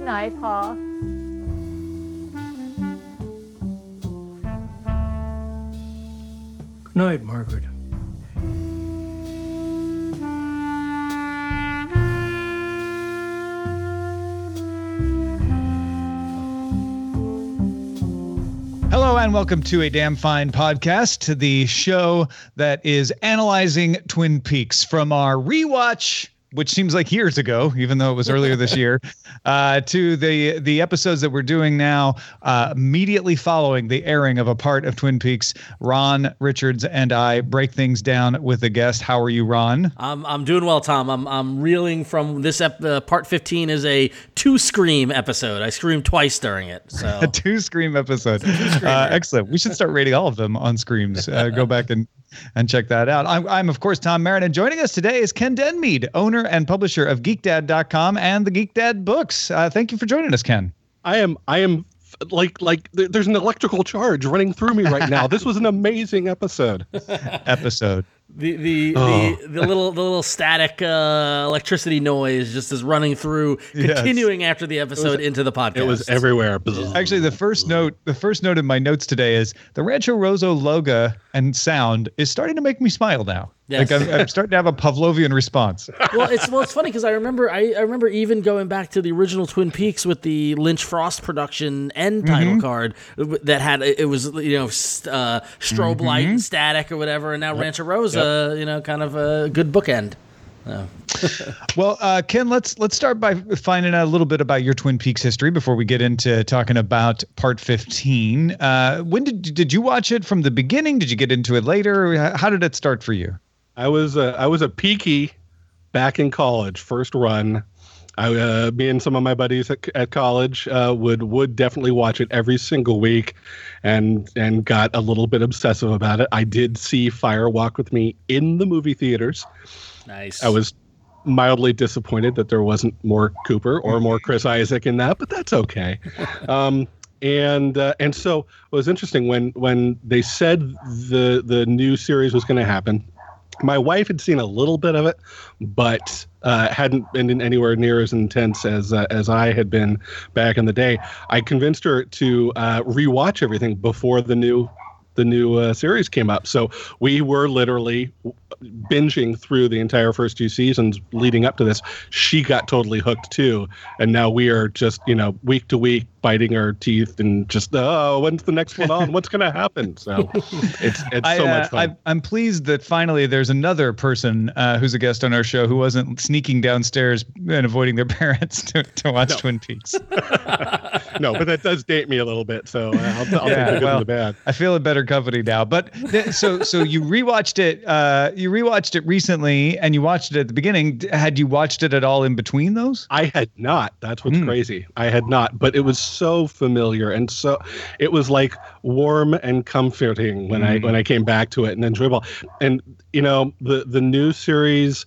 Good night, Paul. Good night, Margaret. Hello and welcome to a damn fine podcast, the show that is analyzing Twin Peaks from our rewatch which seems like years ago, even though it was earlier this year, uh, to the the episodes that we're doing now, uh, immediately following the airing of a part of Twin Peaks. Ron Richards and I break things down with a guest. How are you, Ron? I'm I'm doing well, Tom. I'm I'm reeling from this ep- uh, part 15 is a two scream episode. I screamed twice during it. So a two scream episode. Uh, excellent. We should start rating all of them on screams. Uh, go back and and check that out. I'm, I'm, of course, Tom Merritt, and joining us today is Ken Denmead, owner and publisher of GeekDad.com and the Geek Dad books. Uh, thank you for joining us, Ken. I am, I am like, like there's an electrical charge running through me right now. this was an amazing episode. episode the the, oh. the the little the little static uh, electricity noise just is running through, continuing yes. after the episode was, into the podcast. It was everywhere. Actually, the first note the first note in my notes today is the Rancho Rosa logo and sound is starting to make me smile now. Yes. Like I'm, I'm, starting to have a Pavlovian response. Well, it's well, it's funny because I remember I, I remember even going back to the original Twin Peaks with the Lynch Frost production end title mm-hmm. card that had it was you know uh, strobe mm-hmm. light and static or whatever, and now yep. Rancho Rosa, yep. you know, kind of a good bookend. Oh. well, uh, Ken, let's let's start by finding out a little bit about your Twin Peaks history before we get into talking about Part 15. Uh, when did did you watch it from the beginning? Did you get into it later? How did it start for you? I was a, I was a peaky back in college, first run. I, uh, me and some of my buddies at, at college uh, would would definitely watch it every single week, and and got a little bit obsessive about it. I did see Fire Walk with Me in the movie theaters. Nice. I was mildly disappointed that there wasn't more Cooper or more Chris Isaak in that, but that's okay. Um, and uh, and so it was interesting when when they said the the new series was going to happen my wife had seen a little bit of it, but uh, hadn't been anywhere near as intense as uh, as I had been back in the day. I convinced her to uh, rewatch everything before the new the new uh, series came up. So we were literally binging through the entire first two seasons leading up to this. She got totally hooked too, and now we are just you know week to week biting our teeth and just oh when's the next one on? What's going to happen? So it's it's I, so much uh, fun. I, am pleased that finally there's another person uh, who's a guest on our show who wasn't sneaking downstairs and avoiding their parents to, to watch no. twin peaks. No but that does date me a little bit so i'll, I'll yeah, take the good well, and the bad. I feel in better company now but th- so so you rewatched it uh, you rewatched it recently and you watched it at the beginning. Had you watched it at all in between those? I had not. That's what's mm. crazy. I had not but it was so familiar and so it was like warm and comforting when mm. I when I came back to it and enjoyable. And you know the the new series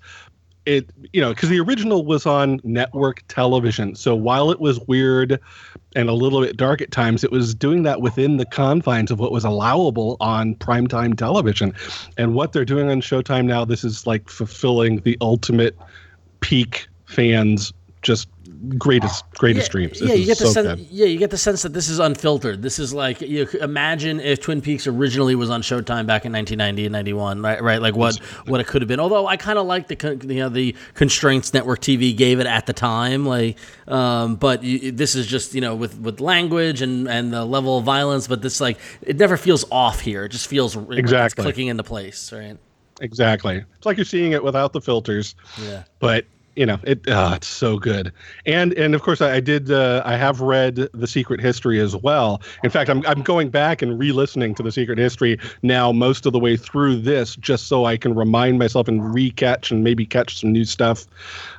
it you know because the original was on network television so while it was weird and a little bit dark at times it was doing that within the confines of what was allowable on primetime television and what they're doing on showtime now this is like fulfilling the ultimate peak fans just greatest greatest dreams. This yeah, you get the so sense. Good. Yeah, you get the sense that this is unfiltered. This is like you imagine if Twin Peaks originally was on Showtime back in 1990 and 91, right? Right, like what what it could have been. Although I kind of like the you know the constraints network TV gave it at the time, like. Um, but you, this is just you know with with language and and the level of violence, but this like it never feels off here. It just feels exactly like clicking into place, right? Exactly. It's like you're seeing it without the filters. Yeah. But you know it oh, it's so good. And and of course i, I did uh, i have read the secret history as well. In fact I'm, I'm going back and re-listening to the secret history now most of the way through this just so i can remind myself and recatch and maybe catch some new stuff.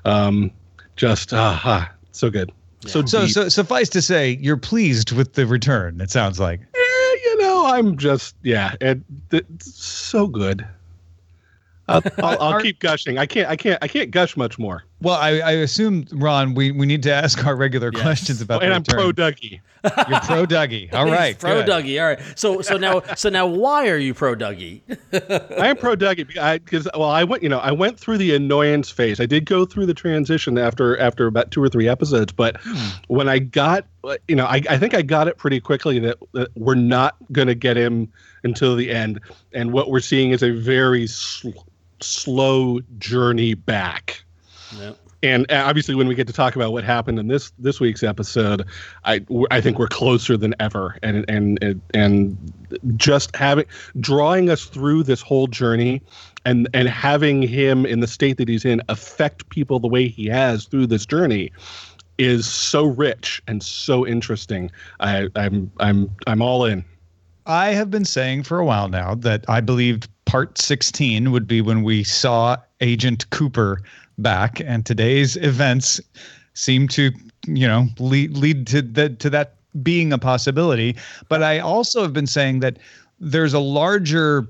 Um just ah, so good. Yeah. so, so so suffice to say you're pleased with the return it sounds like. Eh, you know i'm just yeah it, it's so good Uh, I'll, I'll, I'll keep gushing. I can't. I can't. I can't gush much more. Well, I, I assume Ron, we, we need to ask our regular Yes. questions about. and the I'm pro Dougie. You're pro Dougie. All right. Pro good. Dougie. All right. So so now so now why are you pro Dougie? I am pro Dougie because well, I went you know I went through the annoyance phase. I did go through the transition after after about two or three episodes, but hmm. when I got you know I, I think I got it pretty quickly that, that we're not going to get him until the end, and what we're seeing is a very sl- slow journey back. Yep. And uh, obviously, when we get to talk about what happened in this this week's episode, I I think we're closer than ever, and and and and just having drawing us through this whole journey, and and having him in the state that he's in affect people the way he has through this journey, is so rich and so interesting. I, I'm I'm I'm all in. I have been saying for a while now that I believed part 16 would be when we saw Agent Cooper back, and today's events seem to, you know, lead lead to that to that being a possibility. But I also have been saying that there's a larger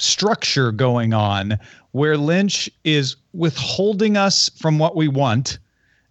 structure going on where Lynch is withholding us from what we want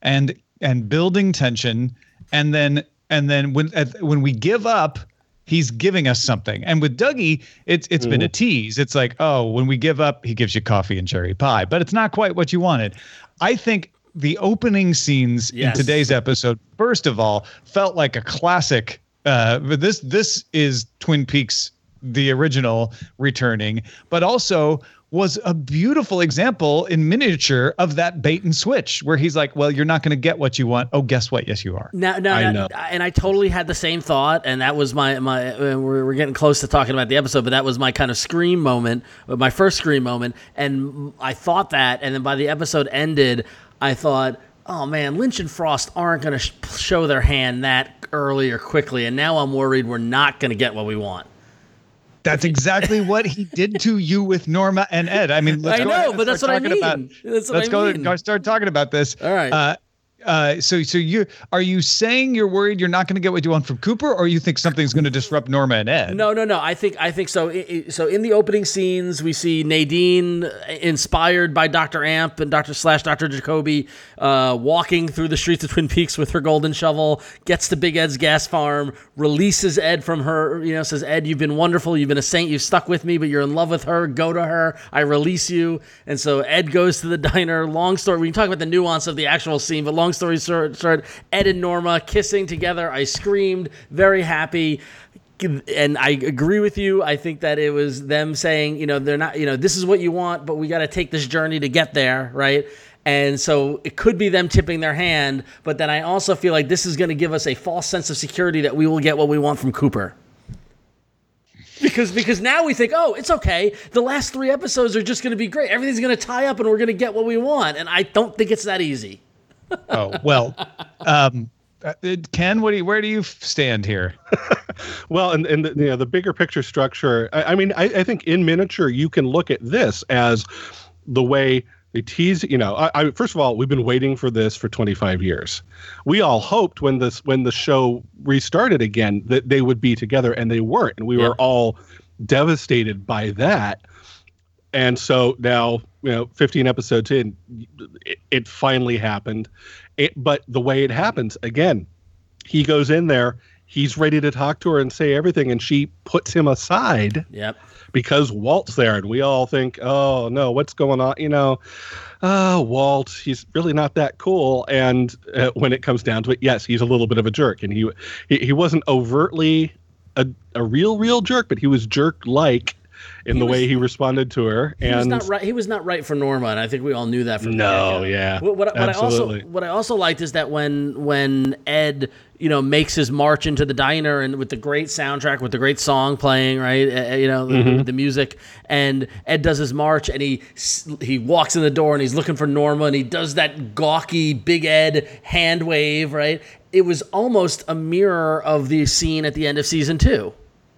and and building tension and then and then when when we give up he's giving us something. And with Dougie it's it's been a tease. It's like oh when we give up he gives you coffee and cherry pie but it's not quite what you wanted. I think the opening scenes Yes. in today's episode first of all felt like a classic uh but this this is twin peaks the original returning, but also was a beautiful example in miniature of that bait and switch where he's like, Well, you're not going to get what you want. Oh, guess what? Yes, you are. Now, now, I now- know. and I totally had the same thought, and that was my my. We're, we're getting close to talking about the episode, but that was my kind of scream moment, uh, my first scream moment, and I thought that, and then by the episode ended, I thought, oh man, Lynch and Frost aren't going to sh- show their hand that early or quickly, and now I'm worried we're not going to get what we want. That's exactly what he did to you with Norma and Ed. I mean, let's I go know, ahead and but that's start what I talking about- That's what let's I go mean. go start talking about this. All right. Uh, uh, so, so you are you saying you're worried you're not going to get what you want from Cooper, or you think something's going to disrupt Norma and Ed? No, no, no. I think I think so. So in the opening scenes, we see Nadine, uh, inspired by Doctor Amp and Doctor Slash Doctor Jacoby, uh, walking through the streets of Twin Peaks with her golden shovel. Gets to Big Ed's gas farm, releases Ed from her. You know, says Ed, you've been wonderful. You've been a saint. You've stuck with me, but you're in love with her. Go to her. I release you. And so Ed goes to the diner. Long story. We can talk about the nuance of the actual scene, but long story short, short Ed and Norma kissing together. I screamed, very happy and I agree with you. I think that it was them saying, you know, they're not, you know, this is what you want, but we got to take this journey to get there, right? And so it could be them tipping their hand, but then I also feel like this is going to give us a false sense of security that we will get what we want from Cooper. Because because now we think, oh, it's okay. The last three episodes are just going to be great. Everything's going to tie up, and we're going to get what we want. And I don't think it's that easy. Oh well, um, uh, Ken, what do you, where do you stand here? Well, and and the, you know the bigger picture structure. I, I mean, I, I think in miniature you can look at this as the way they tease. You know, I, I first of all, we've been waiting for this for 25 years. We all hoped when this when the show restarted again that they would be together, and they weren't, and we Yeah. were all devastated by that. And so now, you know, 15 episodes in, it, it finally happened. It, but the way it happens, again, he goes in there, he's ready to talk to her and say everything, and she puts him aside Yep. because Walt's there, and we all think, oh no, what's going on? You know, oh Walt, he's really not that cool. And uh, when it comes down to it, yes, he's a little bit of a jerk, and he he, he wasn't overtly a, a real real jerk, but he was jerk like in He the was- way he responded to her. He was and not right. He was not right for Norma, and I think we all knew that from the No, get-go. yeah, What, what, what I also what I also liked is that when when Ed you know makes his march into the diner and with the great soundtrack with the great song playing right uh, you know the, Mm-hmm. the music and Ed does his march and he he walks in the door and he's looking for Norma and he does that gawky Big Ed hand wave right. It was almost a mirror of the scene at the end of season two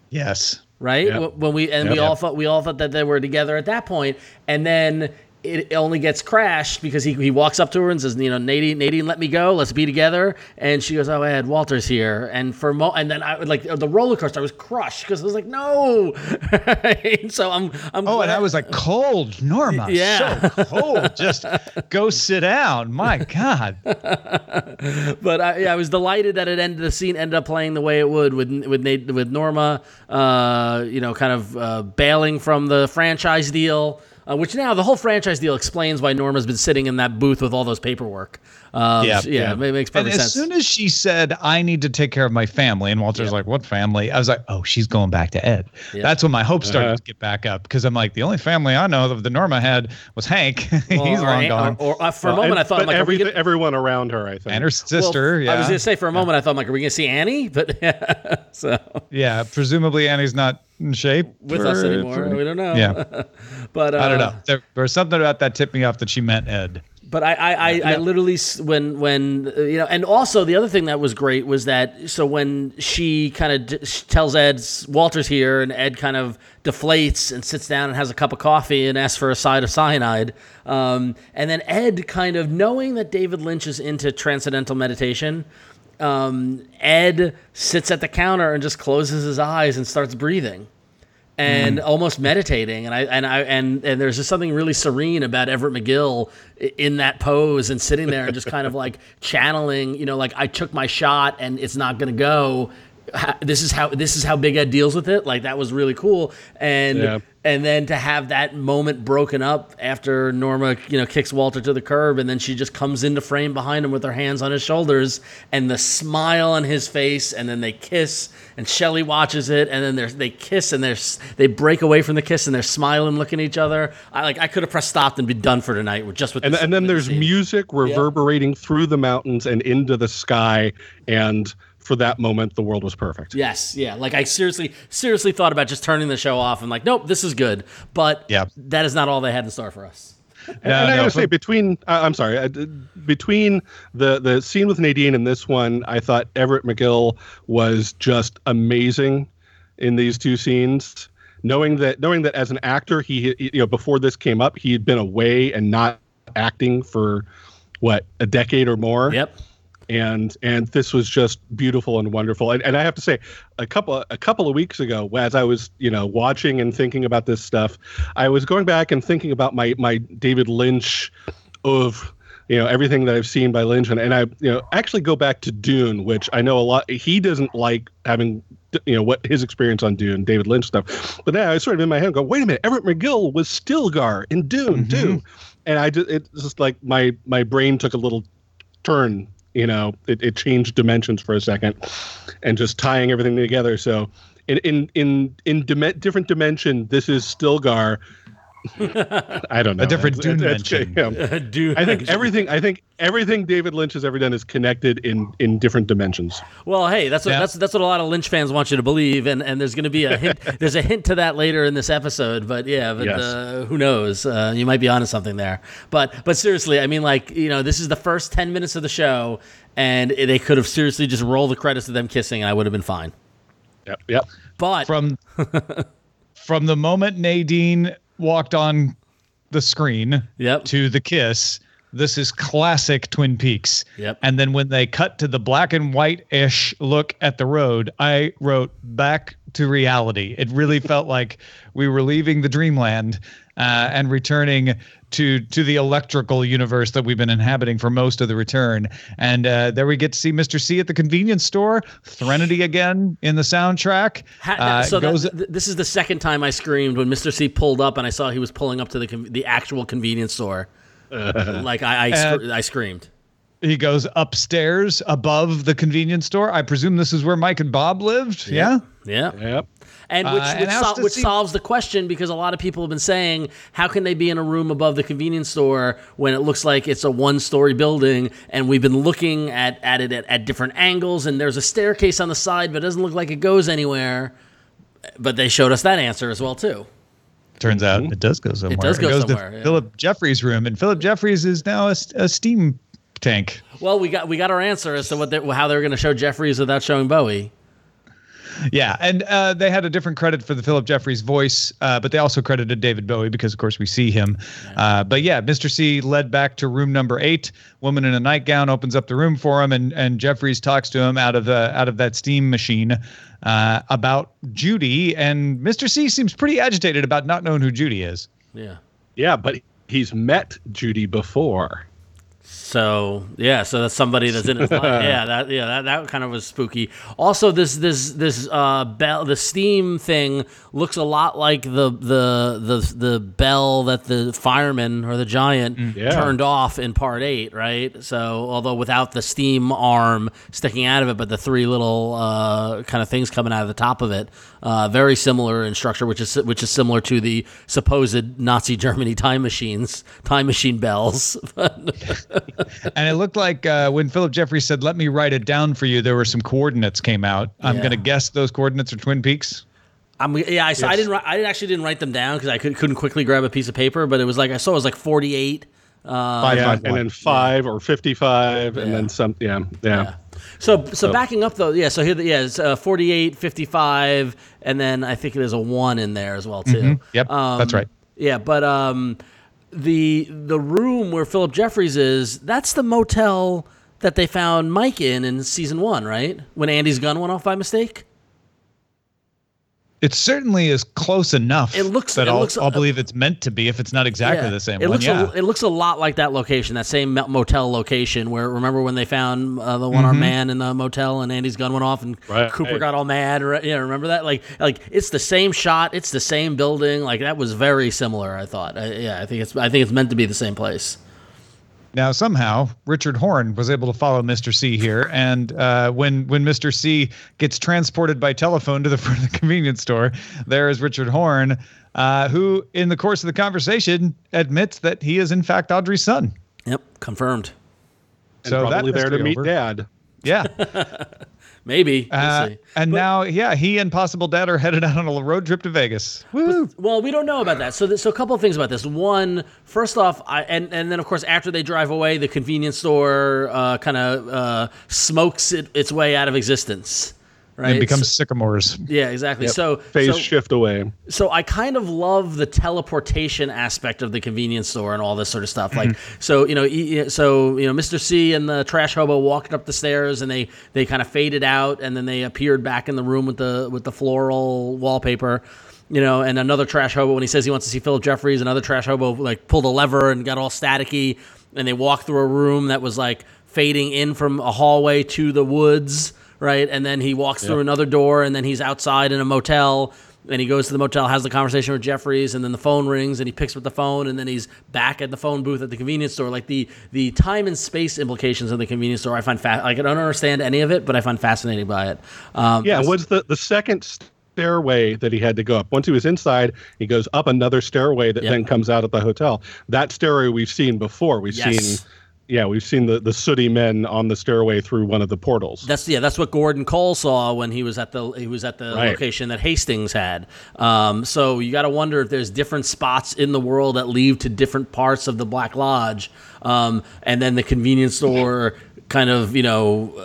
Yes. Right? Yep. When we and we Yep. all thought we all thought that they were together at that point, and then it only gets crashed because he, he walks up to her and says, you know, Nadine, Nadine, let me go. Let's be together. And she goes, oh, Ed, Walter's here. And for mo- and then I like the roller coaster, I was crushed because I was like, no. so I'm, I'm. Oh, glad- and I was like, cold, Norma. Yeah. So cold. Just go sit down. My God. but I, I was delighted that it ended. The scene ended up playing the way it would with with Nate, with Norma, uh, you know, kind of uh, bailing from the franchise deal. Uh, which now the whole franchise deal explains why Norma's been sitting in that booth with all those paperwork. Um, Yeah, yeah, yeah. it makes And perfect as sense. As soon as she said, I need to take care of my family, and Walter's Yep. like, What family? I was like, Oh, she's going back to Ed. Yep. That's when my hopes started Uh-huh. to get back up because I'm like, The only family I know that the Norma had was Hank. Well, He's long or- gone. Or, or, uh, for a moment, and- I thought, but like, are we gonna, everyone around her, I think. and her well, sister. yeah. I was gonna say for a moment, I thought, like, are we gonna see Annie? But so yeah. Presumably Annie's not in shape. with for- us anymore, for- we don't know. Yeah. but uh, I don't know. There, there was something about that tipped me off that she meant Ed. But I, I, I, I literally when when uh, you know, and also the other thing that was great was that so when she kind of d- tells Ed Walter's here, and Ed kind of deflates and sits down and has a cup of coffee and asks for a side of cyanide, um, and then Ed kind of knowing that David Lynch is into transcendental meditation. Um, Ed sits at the counter and just closes his eyes and starts breathing and mm. almost meditating and I and I and and there's just something really serene about Everett McGill in that pose and sitting there and just kind of like channeling, you know, like I took my shot and it's not going to go. This is how this is how Big Ed deals with it. Like that was really cool. And Yeah. and then to have that moment broken up after Norma, you know, kicks Walter to the curb, and then she just comes into frame behind him with her hands on his shoulders, and the smile on his face, and then they kiss, and Shelley watches it, and then they're, they kiss, and they're they break away from the kiss, and they're smiling, looking at each other. I like I could have pressed stopped and be done for tonight with just with and, and then there's scene. music reverberating through the mountains and into the sky and for that moment the world was perfect Yes, yeah. Like I seriously, seriously thought about just turning the show off and like, nope, this is good. But Yeah. that is not all they had in store for us. and, Yeah, and i no, gotta say between uh, i'm sorry uh, between the the scene with nadine and this one i thought everett mcgill was just amazing in these two scenes knowing that knowing that as an actor he he- you know before this came up he had been away and not acting for what a decade or more Yep. And and this was just beautiful and wonderful. And, and i have to say a couple a couple of weeks ago as i was you know watching and thinking about this stuff i was going back and thinking about my my david lynch of you know everything that i've seen by lynch. And, and i you know actually go back to dune which i know a lot he doesn't like having you know what his experience on dune david lynch stuff. But now i sort of in my head go wait a minute everett mcgill was stilgar in dune mm-hmm. too. And i just it's just like my my brain took a little turn you know it, it changed dimensions for a second and just tying everything together. So in in in in dim- different dimension this is stilgar i don't know A different It's- it's- dimension. yeah. Dude, i think everything i think everything david lynch has ever done is connected in in different dimensions Well, hey, that's what Yeah. that's that's what a lot of Lynch fans want you to believe, and, and there's going to be a hint. there's a hint to that later in this episode, but yeah, but Yes. uh, who knows? Uh, you might be onto something there. But but seriously, I mean, like you know, this is the first ten minutes of the show, and they could have seriously just rolled the credits of them kissing, and I would have been fine. yep yep But From from the moment Nadine walked on the screen Yep. to the kiss, this is classic Twin Peaks. Yep. And then when they cut to the black and white ish look at the road, I wrote back to reality. It really felt like we were leaving the dreamland uh, and returning to to the electrical universe that we've been inhabiting for most of the return. And uh, there we get to see Mr. C at the convenience store, Threnody again in the soundtrack. Ha- Uh, so goes- th- this is the second time I screamed when Mr. C pulled up and I saw he was pulling up to the the actual convenience store. like I I, Uh, I screamed. He goes upstairs above the convenience store. I presume this is where Mike and Bob lived. Yeah. Yeah. yep And which, Uh, which, asked sol- which see- solves the question because a lot of people have been saying, how can they be in a room above the convenience store when it looks like it's a one story building? And we've been looking at, at it at, at different angles, and there's a staircase on the side, but it doesn't look like it goes anywhere. But they showed us that answer as well, too. Turns out it does go somewhere. It does go goes somewhere, to yeah. Philip Jeffries' room, and Philip Jeffries is now a steam tank. Well, we got we got our answer as to what they, how they're going to show Jeffries without showing Bowie. yeah, and uh, they had a different credit for the Philip Jeffries voice, uh, but they also credited David Bowie because, of course, we see him. Uh, but yeah, Mr. C led back to room number eight. Woman in a nightgown opens up the room for him, and and Jeffries talks to him out of the out of that steam machine uh, about Judy, and Mr. C seems pretty agitated about not knowing who Judy is. Yeah. Yeah, but he's met Judy before. So yeah, so that's somebody that's in his life. Yeah, that yeah, that, that kind of was spooky. Also, this this this uh bell, the steam thing looks a lot like the the the the bell that the fireman or the giant Yeah. turned off in part eight, right? So although without the steam arm sticking out of it, but the three little uh, kind of things coming out of the top of it, uh, very similar in structure, which is which is similar to the supposed Nazi Germany time machines, time machine bells. And it looked like uh, when Philip Jeffries said, "Let me write it down for you," there were some coordinates came out. I'm Yeah. going to guess those coordinates are Twin Peaks. I'm yeah. I, saw, I didn't. I actually didn't write them down because I could, couldn't quickly grab a piece of paper. But it was like I saw it was like 48. Uh, Five, yeah, five, and one. then five or fifty-five, and then some. Yeah, yeah. yeah. So so backing up though, yeah. So here, the, yeah, it's uh, 48, 55, and then I think there's a one in there as well too. Mm-hmm. Yep, Um, that's right. Yeah, but um, the the room where Philip Jeffries is, that's the motel that they found Mike in in season one, right? When Andy's gun went off by mistake. It certainly is close enough. It looks- that it I'll, looks- I'll believe it's meant to be if it's not exactly Yeah. the same It one. looks yeah. a, it looks a lot like that location, that same motel location where remember when they found uh, the one armed man in the motel and Andy's gun went off and Right. Cooper got all mad. Right? Yeah, remember that? Like like it's the same shot, it's the same building. Like that was very similar. I thought. I, yeah, I think it's I think it's meant to be the same place. Now somehow Richard Horn was able to follow Mr. C here, and uh, when when Mr. C gets transported by telephone to the front of the convenience store, there is Richard Horn, uh, who in the course of the conversation admits that he is in fact Audrey's son. Yep, confirmed. And So that probably there to mystery meet. Dad. Yeah. Maybe. We'll Uh, and now, yeah, he and possible dad are headed out on a road trip to Vegas. Woo! Well, we don't know about that. So, th- so a couple of things about this. One, first off, I, and and then of course after they drive away, the convenience store uh, kind of uh, smokes it, its way out of existence. Right. It becomes So- sycamores. yeah, exactly. So Phase so, shift away. so I kind of love the teleportation aspect of the convenience store and all this sort of stuff. Like, mm-hmm. so you know, so you know, Mr. C and the trash hobo walked up the stairs, and they they kind of faded out, and then they appeared back in the room with the with the floral wallpaper. You know, and another trash hobo when he says he wants to see Philip Jeffries, another trash hobo like pulled a lever and got all staticky, and they walked through a room that was like fading in from a hallway to the woods, right? And then he walks through another door, and then he's outside in a motel and he goes to the motel, has the conversation with Jeffries, and then the phone rings, and he picks up the phone, and then he's back at the phone booth at the convenience store. Like the the time and space implications of the convenience store, I find fa- like I don't understand any of it, but I find fascinating by it. Um, Yeah, was the the second stairway that he had to go up. Once he was inside, he goes up another stairway that Yep. then comes out at the hotel. That stairway we've seen before. We've Yes. seen yeah, we've seen the the sooty men on the stairway through one of the portals. That's yeah. That's what Gordon Cole saw when he was at the he was at the Right. location that Hastings had. Um, so you got to wonder if there's different spots in the world that lead to different parts of the Black Lodge, um, and then the convenience store kind of you know uh,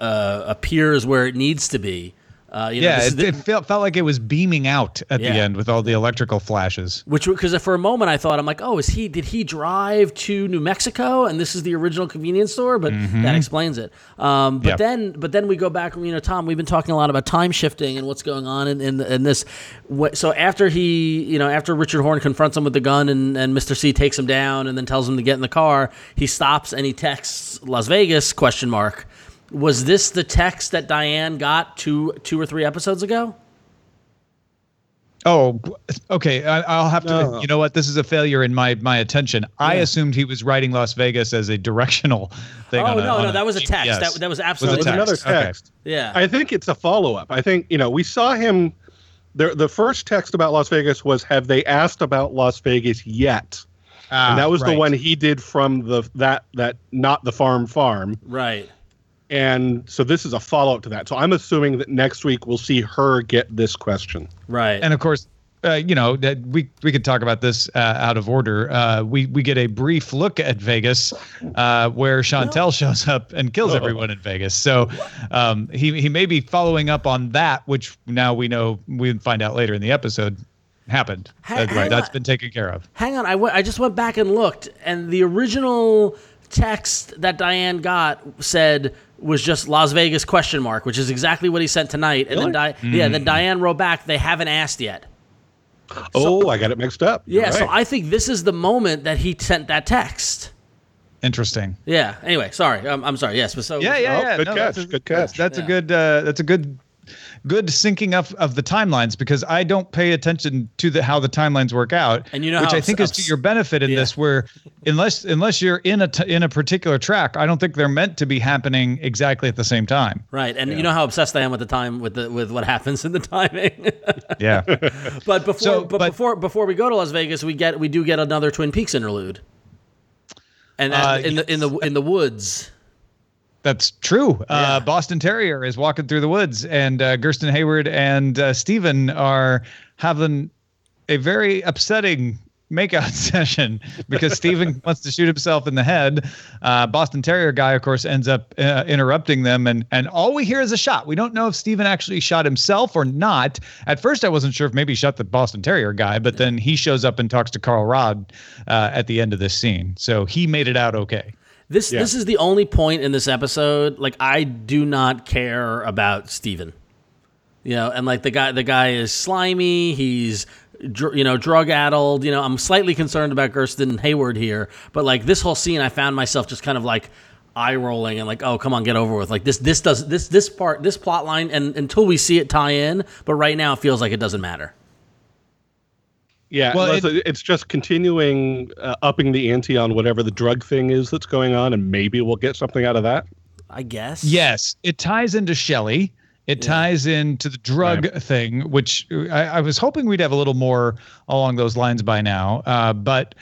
uh, appears where it needs to be. Uh, you know, Yeah, it, the- it felt, felt like it was beaming out at Yeah. the end with all the electrical flashes. Which because for a moment I thought I'm like, oh, is he? Did he drive to New Mexico and this is the original convenience store? But that explains it. Um, but Yep. then, but then we go back. You know, Tom, we've been talking a lot about time shifting and what's going on in in, in this. What, so after he, you know, after Richard Horn confronts him with the gun and and Mr. C takes him down and then tells him to get in the car, he stops and he texts Las Vegas question mark. Was this the text that Diane got two two or three episodes ago? Oh, okay. I, I'll have to. No. You know what? This is a failure in my my attention. I assumed he was writing Las Vegas as a directional thing. Oh on a- no, on no, a that was a text. GPS. That, that was Was it absolutely It was another text? Okay. Yeah. I think it's a follow up. I think you know we saw him. The the first text about Las Vegas was have they asked about Las Vegas yet? Ah, and that was right. the one he did from the that that not the farm farm. Right. And so this is a follow up to that. So I'm assuming that next week we'll see her get this question. Right. And of course, uh, you know, that we we could talk about this uh, out of order. Uh, we we get a brief look at Vegas, uh, where Chantal shows up and kills Oh. everyone in Vegas. So um, he he may be following up on that, which now we know we find out later in the episode happened. Ha- That- hang that's on. been taken care of. Hang on, I went- I just went back and looked, and the original text that Diane got said was just Las Vegas question mark, which is exactly what he sent tonight. And then Di- yeah, Mm. then Diane wrote back, they haven't asked yet. oh, I got it mixed up. Yeah, You're so right. I think this is the moment that he sent that text. Interesting. Yeah. Anyway, sorry. I'm, I'm sorry. Yes, but so Yeah, yeah, Oh, yeah. good No, catch, That's a, good that's- catch. That's, Yeah. a good. Uh, that's a good. Good syncing up of the timelines because I don't pay attention to the how the timelines work out, And you know which how I think is to your benefit in Yeah. this. Where unless unless you're in a t- in a particular track, I don't think they're meant to be happening exactly at the same time. Right, and you know how obsessed I am with the time with the with what happens in the timing. Yeah, but before So, but, but- before before we go to Las Vegas, we get we do get another Twin Peaks interlude. And Uh, in the in the in the woods. That's true. Yeah. Uh, Boston Terrier is walking through the woods, and uh, Gersten Hayward and uh, Steven are having a very upsetting makeout session because Steven wants to shoot himself in the head. Uh, Boston Terrier guy, of course, ends up uh, interrupting them, and and all we hear is a shot. We don't know if Steven actually shot himself or not. At first, I wasn't sure if maybe he shot the Boston Terrier guy, but then he shows up and talks to Carl Rodd uh, at the end of this scene, so he made it out okay. This Yeah. this is the only point in this episode. Like I do not care about Steven. You know, and like the guy the guy is slimy. He's dr- you know drug addled. You know, I'm slightly concerned about Gersten Hayward here, but like this whole scene, I found myself just kind of like eye rolling and like, oh come on, get over with. Like this this does this this part this plot line, and until we see it tie in, but right now it feels like it doesn't matter. Yeah, Well, well, it's just continuing uh, upping the ante on whatever the drug thing is that's going on, and maybe we'll get something out of that. I guess. Yes, it ties into Shelley. It ties into the drug thing, which I, I was hoping we'd have a little more along those lines by now. Uh, but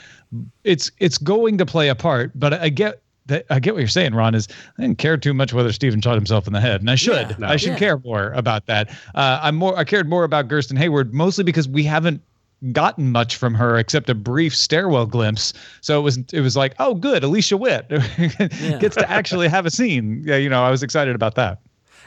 it's it's going to play a part. But I get that I get what you're saying, Ron. Is I didn't care too much whether Steven shot himself in the head, and I should. Yeah. No. I should Yeah. care more about that. Uh, I'm more. I cared more about Gersten Hayward, mostly because we haven't gotten much from her except a brief stairwell glimpse. So it was it was like, oh, good, Alicia Witt gets to actually have a scene. Yeah, you know, I was excited about that.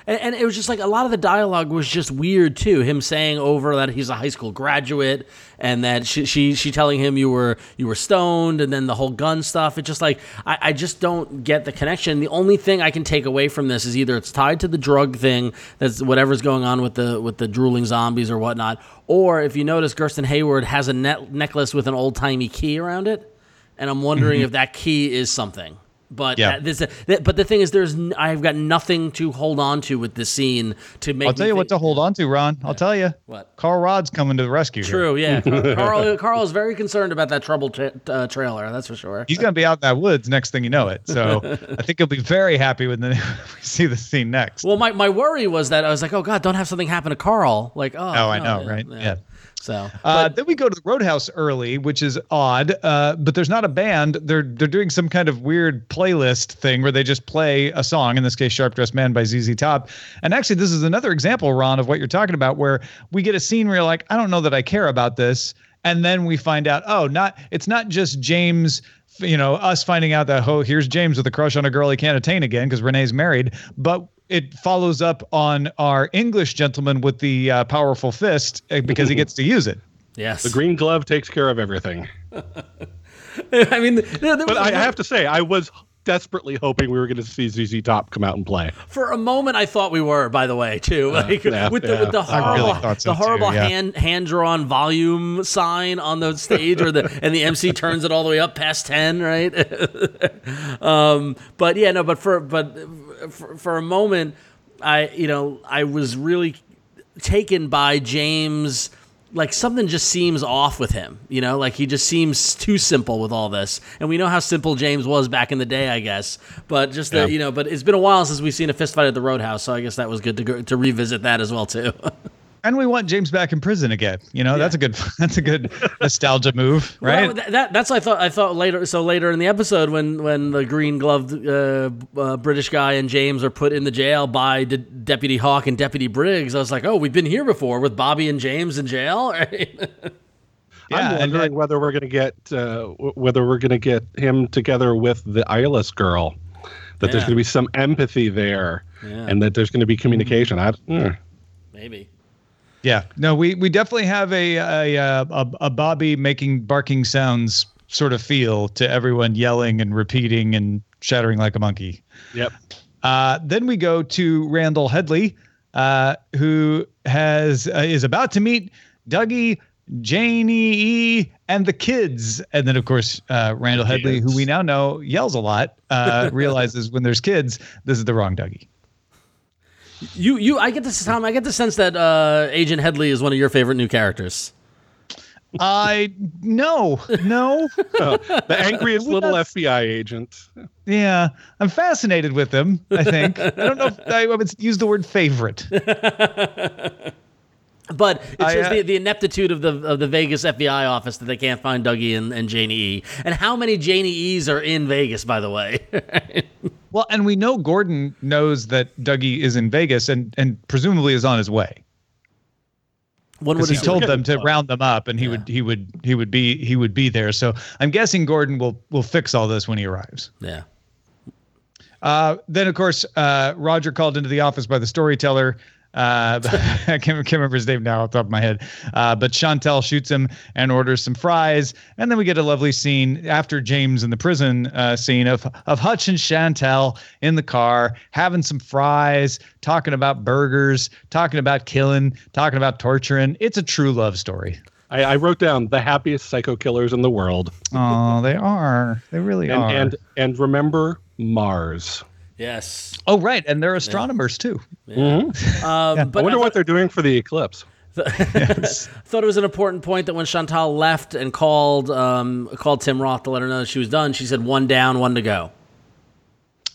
And, and it was just like a lot of the dialogue was just weird too. Him saying over that he's a high school graduate, and that she she, she telling him you were you were stoned, and then the whole gun stuff. It's just like I, I just don't get the connection. The only thing I can take away from this is either it's tied to the drug thing, that's whatever's going on with the with the drooling zombies or whatnot, or if you notice, Gersten Hayward has a net, necklace with an old timey key around it, and I'm wondering mm-hmm. if that key is something. But Yeah. this, but the thing is, there's I've got nothing to hold on to with this scene to make. I'll tell you what to hold on to, Ron. I'll tell you. What? Carl Rodd's coming to the rescue. here. True, yeah. Carl, Carl, is very concerned about that trouble tra- uh, trailer. That's for sure. He's going to be out in that woods next thing you know it. So I think he'll be very happy when the, we see the scene next. Well, my, my worry was that I was like, oh god, don't have something happen to Carl. Like, oh, Oh, I no, know, right? Yeah. So, Uh, then we go to the Roadhouse early, which is odd. Uh, but there's not a band. They're they're doing some kind of weird playlist thing where they just play a song. In this case, "Sharp Dressed Man" by ZZ Top. And actually, this is another example, Ron, of what you're talking about, where we get a scene where you're like, I don't know that I care about this, and then we find out, oh, not it's not just James. You know, us finding out that oh, here's James with a crush on a girl he can't attain again because Renee's married, but it follows up on our English gentleman with the uh, powerful fist uh, because he gets to use it. yes, The green glove takes care of everything. I mean, there, there But was I a- have to say, I was desperately hoping we were going to see ZZ Top come out and play. For a moment, I thought we were. By the way, too, like yeah, with the yeah. with the horrible, really so the horrible too, yeah. hand hand drawn volume sign on the stage, or the and the MC turns it all the way up past ten, right? um, but yeah, no, but for but for, for a moment, I you know I was really taken by James. Like something just seems off with him, you know. Like he just seems too simple with all this, and we know how simple James was back in the day, I guess. But just the, Yeah. you know, but it's been a while since we've seen a fistfight at the Roadhouse, so I guess that was good to go, to revisit that as well too. and we want James back in prison again. You know, that's a good that's a good nostalgia move, right? Well, that, that, that's what I thought. I thought later. So later in the episode, when when the green gloved uh, uh, British guy and James are put in the jail by De- Deputy Hawk and Deputy Briggs, I was like, oh, we've been here before with Bobby and James in jail. Right? Yeah, I'm and wondering whether we're going to get uh, whether we're going to get him together with the eyeless girl. That there's going to be some empathy there, Yeah. and that there's going to be communication. I, mm. Maybe. Yeah, no, we we definitely have a a a, a Bobby making barking sounds sort of feel to everyone yelling and repeating and shattering like a monkey. Yep. Uh, then we go to Randall Headley, uh, who has uh, is about to meet Dougie, Janie E, and the kids, and then of course uh, Randall Headley, who we now know yells a lot, uh, realizes when there's kids, this is the wrong Dougie. You you. I get this Tom. I get the sense that uh, Agent Headley is one of your favorite new characters. I no no. the angriest little FBI agent. Yeah, I'm fascinated with him. I think I don't know if I would use the word favorite. But it's I, just uh, the, the ineptitude of the of the Vegas FBI office that they can't find Dougie and, and Janie E. And how many Janie E's are in Vegas, by the way? Well, and we know Gordon knows that Dougie is in Vegas and and presumably is on his way One because would he told them to round them up, and he would he would he would be he would be there. So I'm guessing Gordon will will fix all this when he arrives. Yeah. Uh, then, of course, uh, Roger called into the office by the storyteller. Uh, I can't, can't remember his name now off the top of my head. Uh, but Chantal shoots him and orders some fries. And then we get a lovely scene after James in the prison uh, scene of, of Hutch and Chantal in the car having some fries, talking about burgers, talking about killing, talking about torturing. It's a true love story. I, I wrote down the happiest psycho killers in the world, Oh, they are. They really and are. and and remember Mars. Yes. oh, right. And they're astronomers, too. Um, I but wonder I what they're doing for the eclipse. I thought it was an important point that when Chantal left and called um, called Tim Roth to let her know that she was done, she said one down, one to go.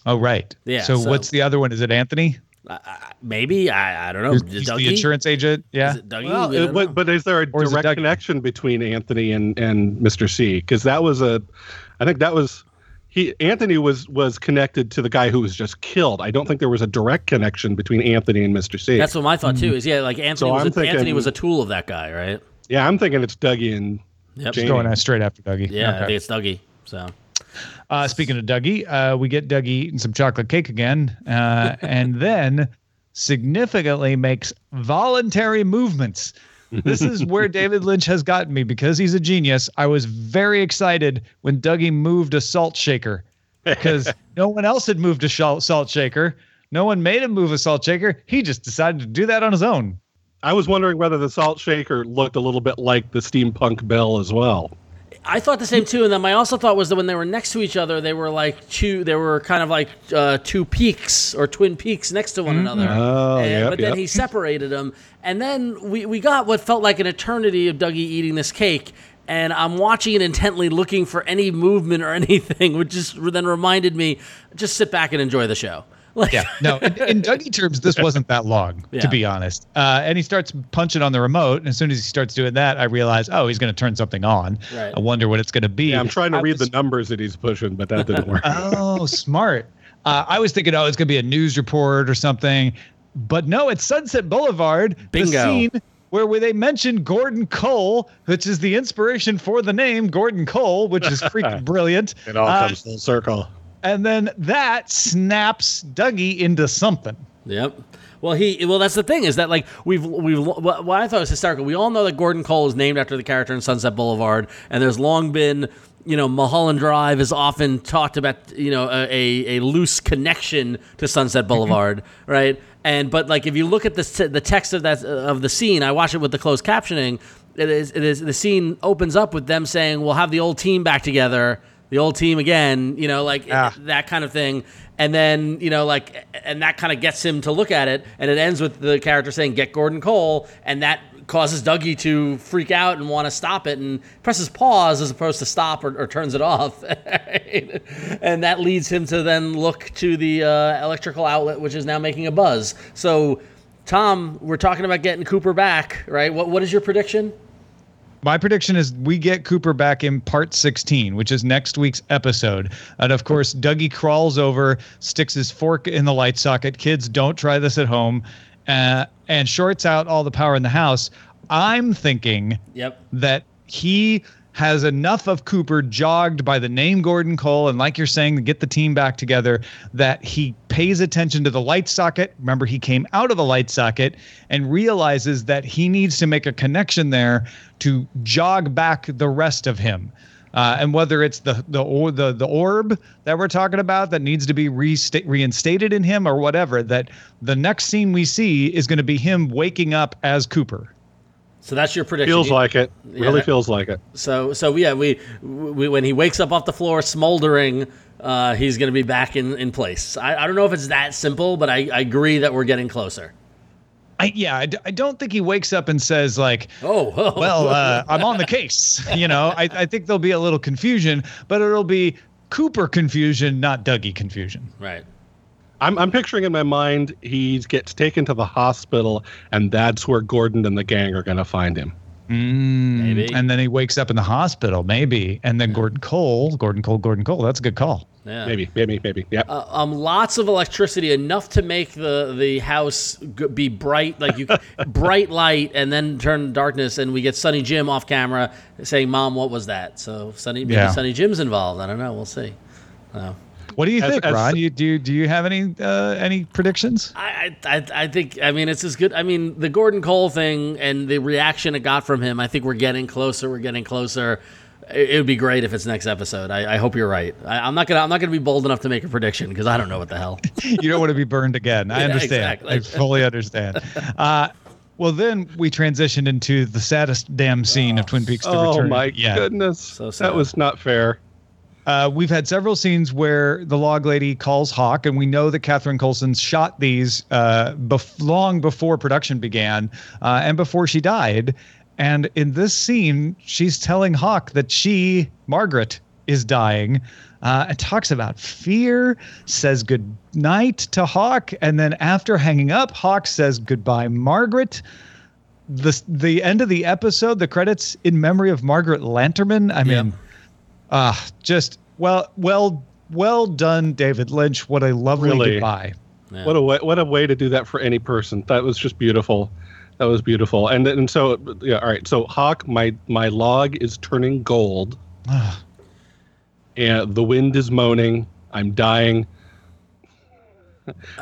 Oh, right. Yeah, So, so- what's the other one? Is it Anthony? Maybe I, I don't know. He's Dougie? the insurance agent. Yeah. Is it Dougie? Well, We it, but, but is there a Or direct connection between Anthony and, and Mr. C? Because that was a, I think that was he. Anthony was was connected to the guy who was just killed. I don't think there was a direct connection between Anthony and Mr. C. That's what my thought too. Is yeah, like Anthony So was I'm a, Anthony was a tool of that guy, right? yeah, I'm thinking it's Dougie and Yep. Jane. Going uh, straight after Dougie. Yeah, I Okay. think it's Dougie. So Uh, speaking of Dougie, uh, we get Dougie eating some chocolate cake again, uh, and then significantly makes voluntary movements. This is where David Lynch has gotten me because he's a genius. I was very excited when Dougie moved a salt shaker because no one else had moved a salt shaker. No one made him move a salt shaker. He just decided to do that on his own. I was wondering whether the salt shaker looked a little bit like the steampunk bell as well. I thought the same too. And then my also thought was that when they were next to each other, they were like two. They were kind of like uh, two peaks or twin peaks next to one another. Oh, And- yep, but then yep. he separated them, and then we we got what felt like an eternity of Dougie eating this cake. And I'm watching it intently, looking for any movement or anything, which just then reminded me, just sit back and enjoy the show. Like, Yeah, no. In, in Dougie terms, this wasn't that long, Yeah. to be honest. Uh, and he starts punching on the remote, and as soon as he starts doing that, I realize, oh, he's going to turn something on. Right. I wonder what it's going to be. Yeah, I'm trying to I read was- the numbers that he's pushing, but that didn't work. Oh, smart. Uh, I was thinking, oh, it's going to be a news report or something, but no, it's Sunset Boulevard. Bingo. The scene where, where they mention Gordon Cole, which is the inspiration for the name Gordon Cole, which is freaking brilliant. it all Uh, comes full circle. And then that snaps Dougie into something. Yep. Well, he well that's the thing is that like we've we've what I thought was hysterical. We all know that Gordon Cole is named after the character in Sunset Boulevard, and there's long been you know Mulholland Drive is often talked about you know a a, a loose connection to Sunset mm-hmm. Boulevard, right? And but like if you look at the the text of that of the scene, I watch it with the closed captioning. It is it is the scene opens up with them saying we'll have the old team back together the old team again, you know, like Ah. that kind of thing. And then, you know, like, and that kind of gets him to look at it. And it ends with the character saying, get Gordon Cole. And that causes Dougie to freak out and want to stop it and presses pause as opposed to stop or, or turns it off. and that leads him to then look to the uh, electrical outlet, which is now making a buzz. So, Tom, we're talking about getting Cooper back, right? What What is your prediction? My prediction is we get Cooper back in part 16, which is next week's episode. And of course, Dougie crawls over, sticks his fork in the light socket. Kids, don't try this at home, uh, and shorts out all the power in the house. I'm thinking Yep. that he has enough of Cooper jogged by the name Gordon Cole, and like you're saying, to get the team back together, that he pays attention to the light socket. Remember, he came out of the light socket and realizes that he needs to make a connection there to jog back the rest of him. Uh, and whether it's the the or the the orb that we're talking about that needs to be resta- reinstated in him or whatever, that the next scene we see is going to be him waking up as Cooper. So that's your prediction. Feels like it. Really Yeah. feels like it. So so yeah, we, we when he wakes up off the floor smoldering, uh, he's going to be back in in place. I, I don't know if it's that simple, but I, I agree that we're getting closer. I, yeah, I, d- I don't think he wakes up and says like, Oh, oh. "Well, uh, I'm on the case." You know, I, I think there'll be a little confusion, but it'll be Cooper confusion, not Dougie confusion. right. I'm, I'm picturing in my mind he gets taken to the hospital, and that's where Gordon and the gang are going to find him. Maybe. And then he wakes up in the hospital, maybe, and then Gordon Cole, Gordon Cole, Gordon Cole. That's a good call. Yeah. Maybe, maybe, maybe. Yeah. Uh, um, lots of electricity, enough to make the the house be bright, like you, bright light, and then turn darkness. And we get Sonny Jim off camera saying, "Mom, what was that?" So Sonny, maybe Yeah. Sonny Jim's involved. I don't know. We'll see. Uh, What do you As- think, as- Ron? You do you, do you have any uh, any predictions? I, I, I- I think, I mean, it's as good. I mean, the Gordon Cole thing and the reaction it got from him. I think we're getting closer. We're getting closer. It, it would be great if it's next episode. I, I hope you're right. I, I'm not gonna, I'm not gonna be bold enough to make a prediction because I don't know what the hell. you don't want to be burned again. I Yeah, understand. exactly. I fully understand. Uh, well, then we transitioned into the saddest damn scene of Twin Peaks: The oh Return. my yet. goodness. So sad. that was not fair. Uh, we've had several scenes where the log lady calls Hawk, and we know that Catherine Coulson shot these uh, bef- long before production began uh, and before she died. And in this scene, she's telling Hawk that she, Margaret, is dying. Uh, and talks about fear, says good night to Hawk, and then after hanging up, Hawk says goodbye, Margaret. The the end of the episode, the credits in memory of Margaret Lanterman. I mean, Yep. Ah, just well, well, well done, David Lynch. What a lovely Really? goodbye. Yeah. What a way, what a way to do that for any person. That was just beautiful. That was beautiful. And and so yeah, all right. So Hawk, my my log is turning gold, Ah, and the wind is moaning. I'm dying.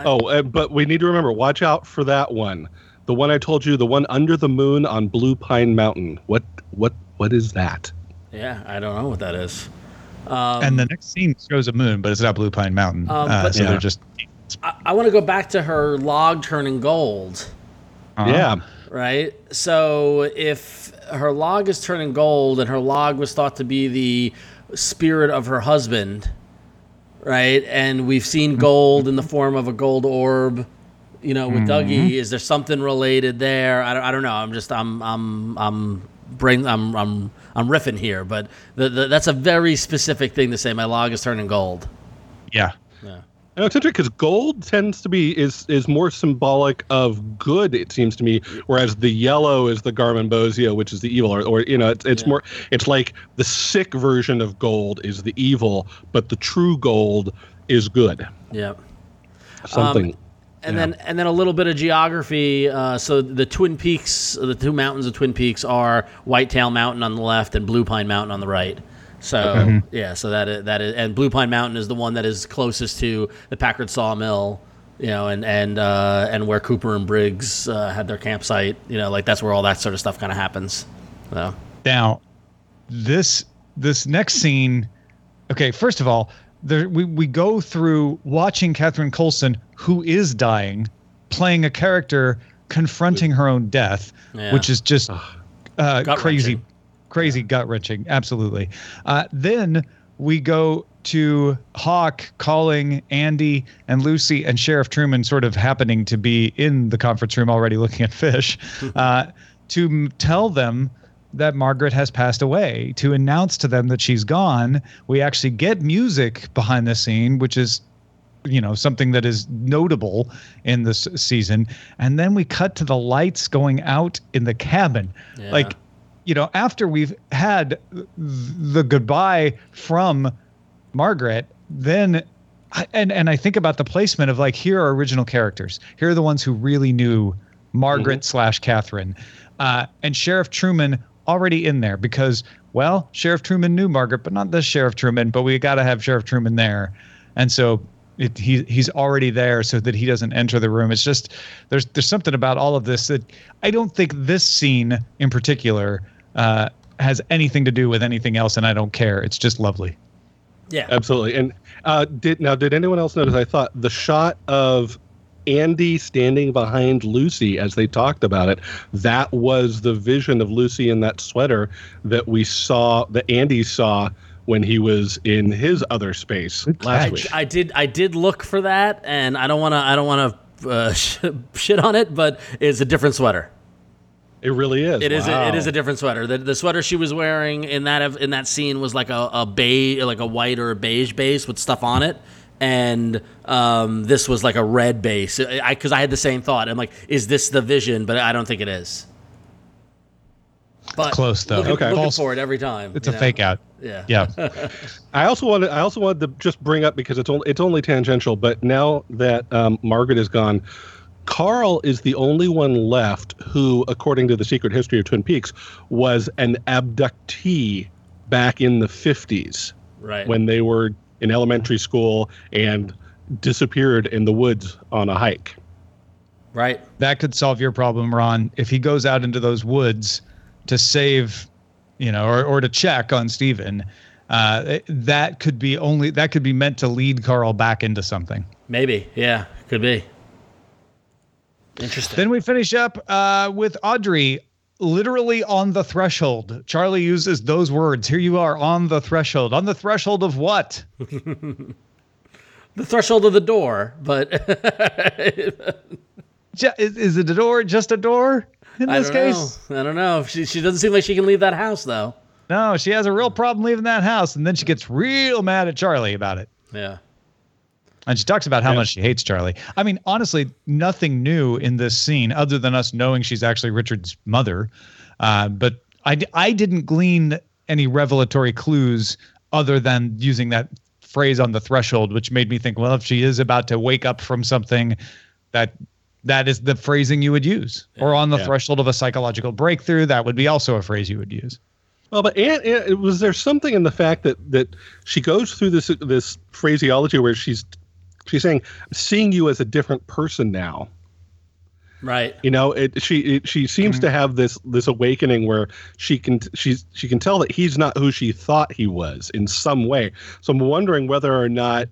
oh, uh, but we need to remember. Watch out for that one. The one I told you, the one under the moon on Blue Pine Mountain. What what what is that? Yeah, I don't know what that is. Um, and the next scene shows a moon, but it's not Blue Pine Mountain. Um, uh, but- so Yeah. they're just I, I want to go back to her log turning gold. uh-huh. Yeah. right? So if her log is turning gold and her log was thought to be the spirit of her husband, right? And we've seen gold in the form of a gold orb, you know, with Dougie. Is there something related there? I don't, I don't know. I'm just I'm I'm I'm bring I'm I'm I'm riffing here, but the, the, that's a very specific thing to say. My log is turning gold. yeah. Yeah. I know it's interesting because gold tends to be is is more symbolic of good. It seems to me, whereas the yellow is the Garmonbozia, which is the evil, or, or you know, it's it's Yeah. more. It's like the sick version of gold is the evil, but the true gold is good. Yeah. Something. Um, and Yeah. then and then a little bit of geography. Uh, so the Twin Peaks, the two mountains of Twin Peaks are Whitetail Mountain on the left and Blue Pine Mountain on the right. So yeah, so that is, that is and Blue Pine Mountain is the one that is closest to the Packard Sawmill, you know, and and uh, and where Cooper and Briggs uh, had their campsite. You know, like that's where all that sort of stuff kind of happens. So Now, this this next scene. Okay, first of all, there we we go through watching Catherine Coulson, who is dying, playing a character confronting her own death, Yeah. which is just uh, Gut-wrenching. crazy, crazy gut wrenching. Absolutely. Uh, then we go to Hawk calling Andy and Lucy and Sheriff Truman, sort of happening to be in the conference room already looking at fish, uh, to m- tell them that Margaret has passed away, to announce to them that she's gone. We actually get music behind the scene, which is you know something that is notable in this season and then we cut to the lights going out in the cabin Yeah. like you know after we've had the goodbye from margaret then and and i think about the placement of like here are original characters here are the ones who really knew margaret slash catherine uh, and sheriff truman already in there because well sheriff truman knew margaret but not this sheriff truman but we got to have sheriff truman there and so it, he he's already there so that he doesn't enter the room. It's just there's there's something about all of this that I don't think this scene in particular uh, has anything to do with anything else, and I don't care. It's just lovely. yeah. Absolutely. And uh, did now did anyone else notice? I thought the shot of Andy standing behind Lucy as they talked about it. That was the vision of Lucy in that sweater that we saw that Andy saw when he was in his other space last catch. week. I did I did look for that, and I don't want to I don't want to uh, sh- shit on it, but it's a different sweater. It really is. It is a, it Wow. is a different sweater. The, the sweater she was wearing in that in that scene was like a, a beige like a white or a beige base with stuff on it. And um, this was like a red base. I because I had the same thought. I'm like, is this the vision? But I don't think it is. But Close, though. Looking, Okay. looking False- for it every time. It's a know? fake out. Yeah. Yeah. I also wanted I also wanted to just bring up because it's only it's only tangential, but now that um, Margaret is gone, Carl is the only one left who, according to the secret history of Twin Peaks, was an abductee back in the fifties Right. when they were in elementary school and disappeared in the woods on a hike. right. that could solve your problem, Ron. If he goes out into those woods to save, you know, or, or to check on Steven, uh, that could be only that could be meant to lead Carl back into something. Maybe. Yeah. Could be. Interesting. Then we finish up uh, with Audrey literally on the threshold. Charlie uses those words. Here you are on the threshold. On the threshold of what? the threshold of the door, but Is, is it a door just a door in I this case? know. I don't know. She she doesn't seem like she can leave that house though. No, she has a real problem leaving that house, and then she gets real mad at Charlie about it. Yeah. And she talks about how Yeah. much she hates Charlie. I mean, honestly, nothing new in this scene other than us knowing she's actually Richard's mother. Uh, but I didn't glean any revelatory clues other than using that phrase on the threshold, which made me think, well, if she is about to wake up from something, that that is the phrasing you would use. Or on the Yeah. threshold of a psychological breakthrough, that would be also a phrase you would use. Well, but and, and was there something in the fact that that she goes through this this phraseology where she's she's saying, seeing you as a different person now." Right. You know, it, she it, she seems Mm-hmm. to have this this awakening where she can she's she can tell that he's not who she thought he was in some way. So I'm wondering whether or not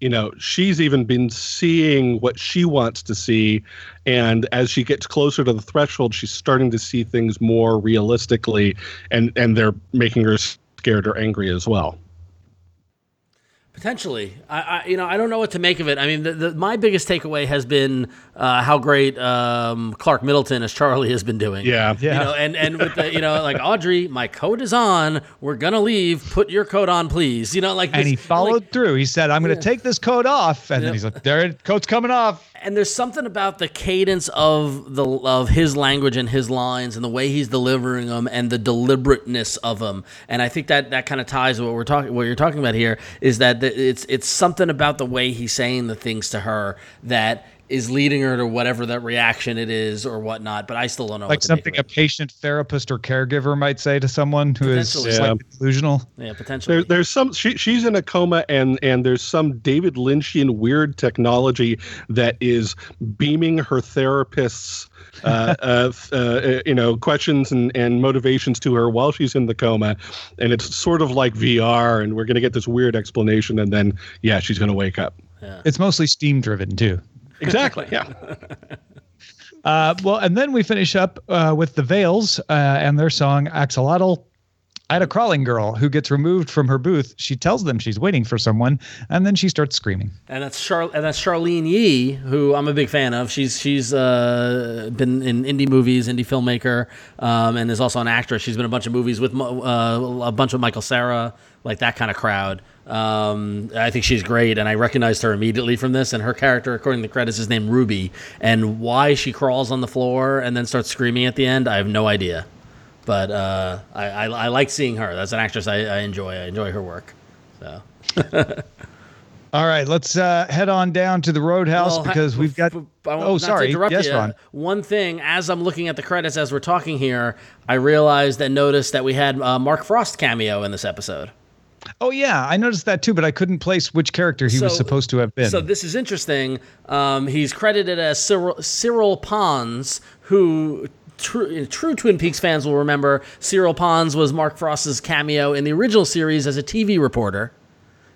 you know she's even been seeing what she wants to see and as she gets closer to the threshold she's starting to see things more realistically and and they're making her scared or angry as well Potentially, I, I you know I don't know what to make of it. I mean, the, the, my biggest takeaway has been uh, how great um, Clark Middleton as Charlie has been doing. yeah Yeah. You know, and and with the you know like Audrey, my coat is on. We're gonna leave. Put your coat on, please. You know, like And he followed like- through. He said, I'm going to take this coat off. And Yeah. then he's like, there, coat's coming off. and there's something about the cadence of the of his language and his lines and the way he's delivering them and the deliberateness of them and i think that that kind of ties to what we're talking what you're talking about here is that the, it's it's something about the way he's saying the things to her that is leading her to whatever that reaction it is or whatnot but i still don't know like what something a patient therapist or caregiver might say to someone who is Potentially. slightly delusional. yeah potentially There, there's some she, she's in a coma and and there's some David Lynchian weird technology that is beaming her therapists uh, uh, uh, you know questions and, and motivations to her while she's in the coma and it's sort of like VR and we're going to get this weird explanation and then yeah she's going to wake up It's mostly steam driven too. exactly yeah Uh, well, and then we finish up uh, with the Veils uh, and their song Axolotl. I had a crawling girl who gets removed from her booth. She tells them she's waiting for someone, and then she starts screaming. And that's Char- and that's Charlyne Yi, who I'm a big fan of. She's she's uh, been in indie movies, indie filmmaker, um, and is also an actress. She's been in a bunch of movies with uh, a bunch of Michael Cera, like that kind of crowd. Um, I think she's great, and I recognized her immediately from this. And her character, according to the credits, is named Ruby. And why she crawls on the floor and then starts screaming at the end, I have no idea. But uh, I, I, I, like seeing her. That's an actress I, I enjoy. I enjoy her work. So. All right, let's uh, head on down to the Roadhouse Well, because we've got. f- f- I Oh, sorry. interrupt Yes, you. Ron. One thing, as I'm looking at the credits as we're talking here, I realized and noticed that we had uh, Mark Frost cameo in this episode. Oh yeah, I noticed that too, but I couldn't place which character he was supposed to have been. So this is interesting. Um, he's credited as Cyril, Cyril Pons, who true, true Twin Peaks fans will remember. Cyril Pons was Mark Frost's cameo in the original series as a TV reporter.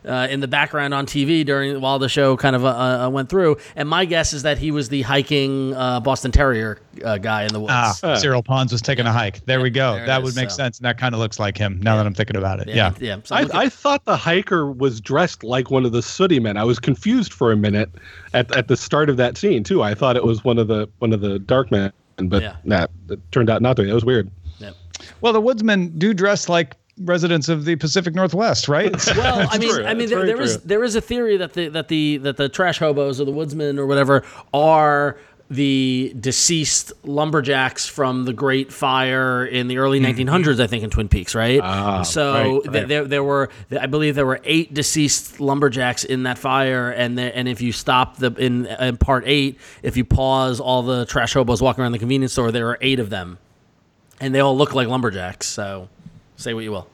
Uh, in the background on TV during while the show kind of uh, uh, went through, and my guess is that he was the hiking uh, Boston Terrier uh, guy in the woods. ah, Cyril Pons was taking a hike. There we go. there it that is, would make so. sense, and that kind of looks like him. Now that I'm thinking about it, yeah. yeah. So I'm I, looking- I thought the hiker was dressed like one of the sooty men. I was confused for a minute at, at the start of that scene too. I thought it was one of the one of the dark men, but Yeah. nah, it turned out not to be. It was weird. yeah. Well, the woodsmen do dress like residents of the Pacific Northwest, right? Well, I mean, true. I mean, there, there is there is a theory that the that the that the trash hobos or the woodsmen or whatever are the deceased lumberjacks from the Great Fire in the early 1900s, I think, in Twin Peaks, right? Mm-hmm. Ah, so right, right. there there were, I believe, there were eight deceased lumberjacks in that fire, and there, and if you stop the in, in part eight, if you pause all the trash hobos walking around the convenience store, there are eight of them, and they all look like lumberjacks. So, say what you will.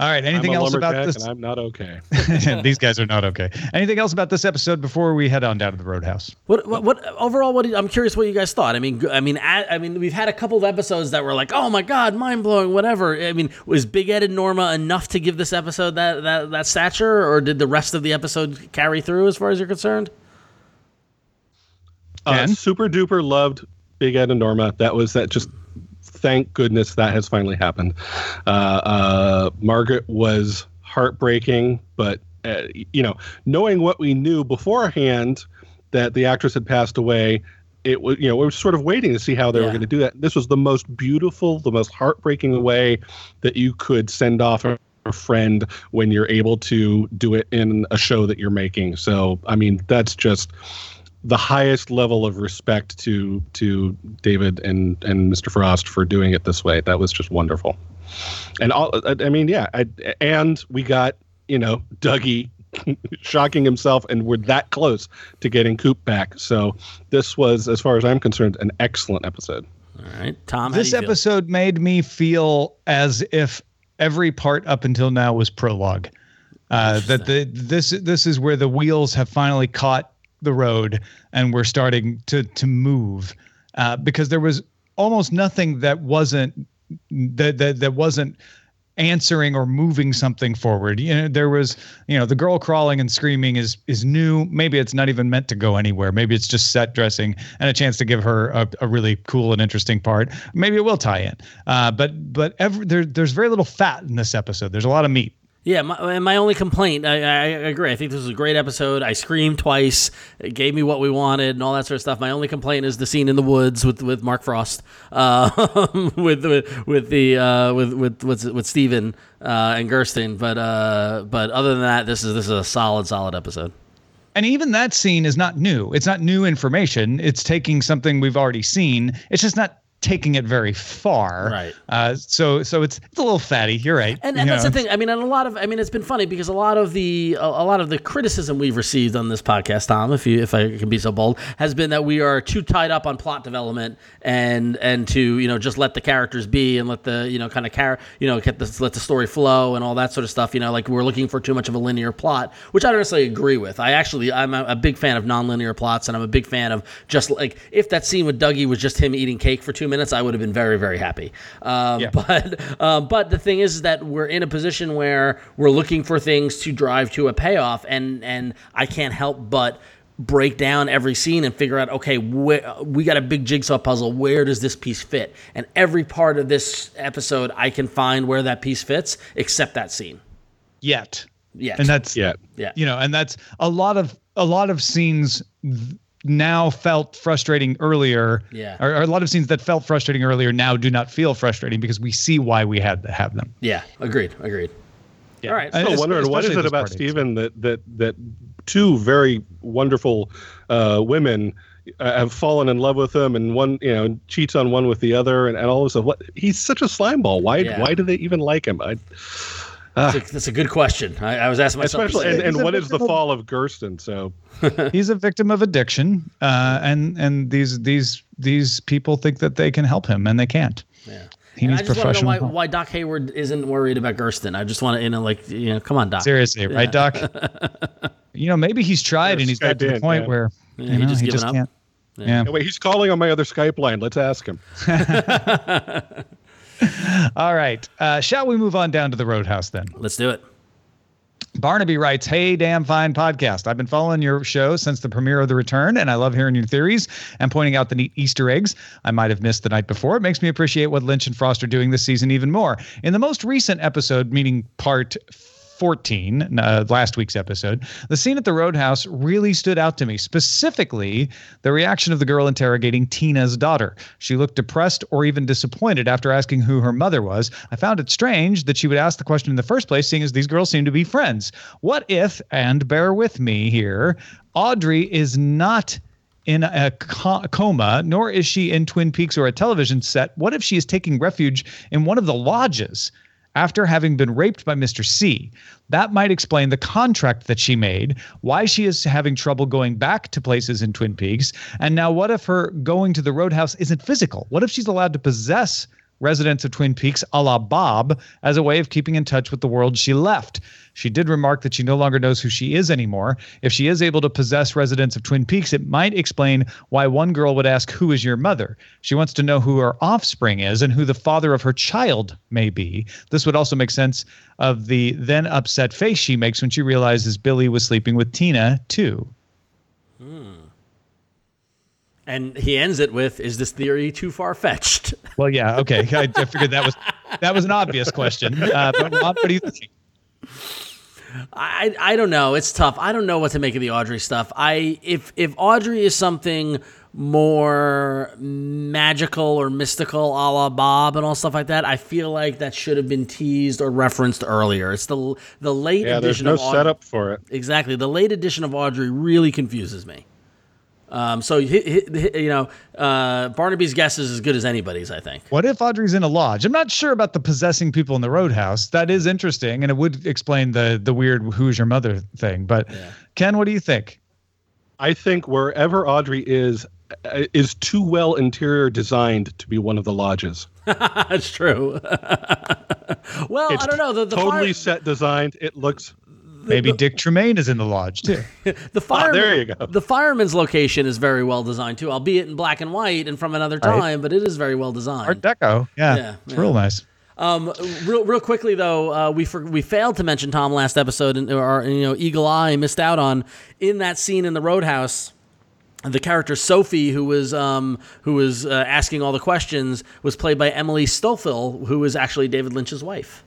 All right. Anything else about this? and I'm not okay. These guys are not okay. Anything else about this episode before we head on down to the Roadhouse? What, what, what overall? What do you- I'm curious what you guys thought. I mean, I mean, I, I mean, we've had a couple of episodes that were like, oh my god, mind blowing, whatever. I mean, was Big Ed and Norma enough to give this episode that that that stature, or did the rest of the episode carry through as far as you're concerned? Uh, super duper loved Big Ed and Norma. That was that. Just thank goodness that has finally happened. Uh, uh, Margaret was heartbreaking, but uh, you know, knowing what we knew beforehand that the actress had passed away, it was you know we were sort of waiting to see how they were going to do that. This was the most beautiful, the most heartbreaking way that you could send off a a friend when you're able to do it in a show that you're making. So, I mean, that's just the highest level of respect to to David and and Mr. Frost for doing it this way. That was just wonderful. And all I I mean, yeah, I, and we got you know Dougie shocking himself, and we're that close to getting Coop back. So this was, as far as I'm concerned, an excellent episode. All right, Tom. This do you feel? episode made me feel as if every part up until now was prologue. Uh, that the this this is where the wheels have finally caught the road and we're starting to to move uh, because there was almost nothing that wasn't that that, that wasn't answering or moving something forward. You know there was you know the girl crawling and screaming is is new. Maybe it's not even meant to go anywhere. Maybe it's just set dressing and a chance to give her a, a really cool and interesting part. Maybe it will tie in. Uh, but but every, there, there's very little fat in this episode. There's a lot of meat Yeah, my, and my only complaint, I, I agree. I think this was a great episode. I screamed twice. It gave me what we wanted and all that sort of stuff. My only complaint is the scene in the woods with, with Mark Frost, uh, with, with with the uh, with with with, with Steven uh, and Gersten. But uh, but other than that, this is this is a solid solid episode. And even that scene is not new. It's not new information. It's taking something we've already seen. It's just not taking it very far. Right. Uh, so so it's it's a little fatty. You're right. And, You that's know, the thing. I mean, and a lot of, I mean, it's been funny because a lot of the, a, a lot of the criticism we've received on this podcast, Tom, if you, if I can be so bold, has been that we are too tied up on plot development and and to you know just let the characters be and let the you know kind of car, you know, get the, let the story flow and all that sort of stuff. You know, like we're looking for too much of a linear plot, which I don't necessarily agree with. I actually, I'm a, a big fan of nonlinear plots, and I'm a big fan of just like if that scene with Dougie was just him eating cake for two minutes, I would have been very very happy. Um, Yeah. But um, but the thing is that we're in a position where we're looking for things to drive to a payoff, and and I can't help but break down every scene and figure out okay where we got a big jigsaw puzzle where does this piece fit and every part of this episode i can find where that piece fits except that scene Yet. yeah And that's Yeah. yeah you know, and that's a lot of a lot of scenes th- now felt frustrating earlier. Yeah. Or, or a lot of scenes that felt frustrating earlier now do not feel frustrating because we see why we had to have them. yeah agreed agreed all right I'm es- wondering what is it about. Steven that that that two very wonderful uh, women uh, have fallen in love with him, and one you know cheats on one with the other, and, and all this stuff. What he's such a slimeball. Why Yeah. why do they even like him? I, that's, a, that's a good question I, I was asking myself especially and, and what is the of- fall of Gersten? So He's a victim of addiction, uh, and and these these these people think that they can help him, and they can't. yeah He And needs I just want to know professional why, help. why Doc Hayward isn't worried about Gersten. I just want to, you know, like, you know, come on, Doc. Seriously, right, Doc? you know, maybe he's tried and he's got to Skype the point yeah. where Yeah, you he know, just he just up. can't. Yeah. anyway, he's calling on my other Skype line. Let's ask him. All right. Uh, shall we move on down to the Roadhouse then? Let's do it. Barnaby writes, Hey, damn fine podcast. I've been following your show since the premiere of The Return, and I love hearing your theories and pointing out the neat Easter eggs I might have missed the night before. It makes me appreciate what Lynch and Frost are doing this season even more. In the most recent episode, meaning part 14, uh, last week's episode, the scene at the Roadhouse really stood out to me, specifically the reaction of the girl interrogating Tina's daughter. She looked depressed or even disappointed after asking who her mother was. I found it strange that she would ask the question in the first place, seeing as these girls seem to be friends. What if, and bear with me here, Audrey is not in a coma, nor is she in Twin Peaks or a television set. What if she is taking refuge in one of the lodges after having been raped by Mr. C? That might explain the contract that she made, why she is having trouble going back to places in Twin Peaks, and now what if her going to the Roadhouse isn't physical? What if she's allowed to possess residents of Twin Peaks a la Bob as a way of keeping in touch with the world she left. She did remark that she no longer knows who she is anymore. If she is able to possess residents of Twin Peaks, it might explain why one girl would ask, Who is your mother? She wants to know who her offspring is and who the father of her child may be. This would also make sense of the then upset face she makes when she realizes Billy was sleeping with Tina, too. Hmm. And he ends it with, "Is this theory too far fetched?" Well, yeah, okay. I, I figured that was that was an obvious question. Uh, but what, what do you think? I I don't know. It's tough. I don't know what to make of the Audrey stuff. I if if Audrey is something more magical or mystical, a la Bob and all stuff like that, I feel like that should have been teased or referenced earlier. It's the the late Yeah, there's edition no of Audrey. setup for it. Exactly. The late edition of Audrey really confuses me. Um, so hi- hi- hi- you know, uh, Barnaby's guess is as good as anybody's. I think. What if Audrey's in a lodge? I'm not sure about the possessing people in the roadhouse. That is interesting, and it would explain the the weird "Who's your mother" thing. But Ken, what do you think? I think wherever Audrey is uh, is too well interior designed to be one of the lodges. That's true. well, It's I don't know. The, the totally fire, set designed. It looks Maybe Dick Tremaine is in the lodge too. the fireman, there you go. The fireman's location is very well designed too, albeit in black and white and from another Right. time, but it is very well designed. Art Deco. Yeah, Yeah, it's yeah. real nice. Um, real, real quickly though, uh, we for, we failed to mention Tom last episode, and or you know, Eagle Eye missed out on in that scene in the Roadhouse. The character Sophie, who was um, who was uh, asking all the questions, was played by Emily Stofle, who was actually David Lynch's wife.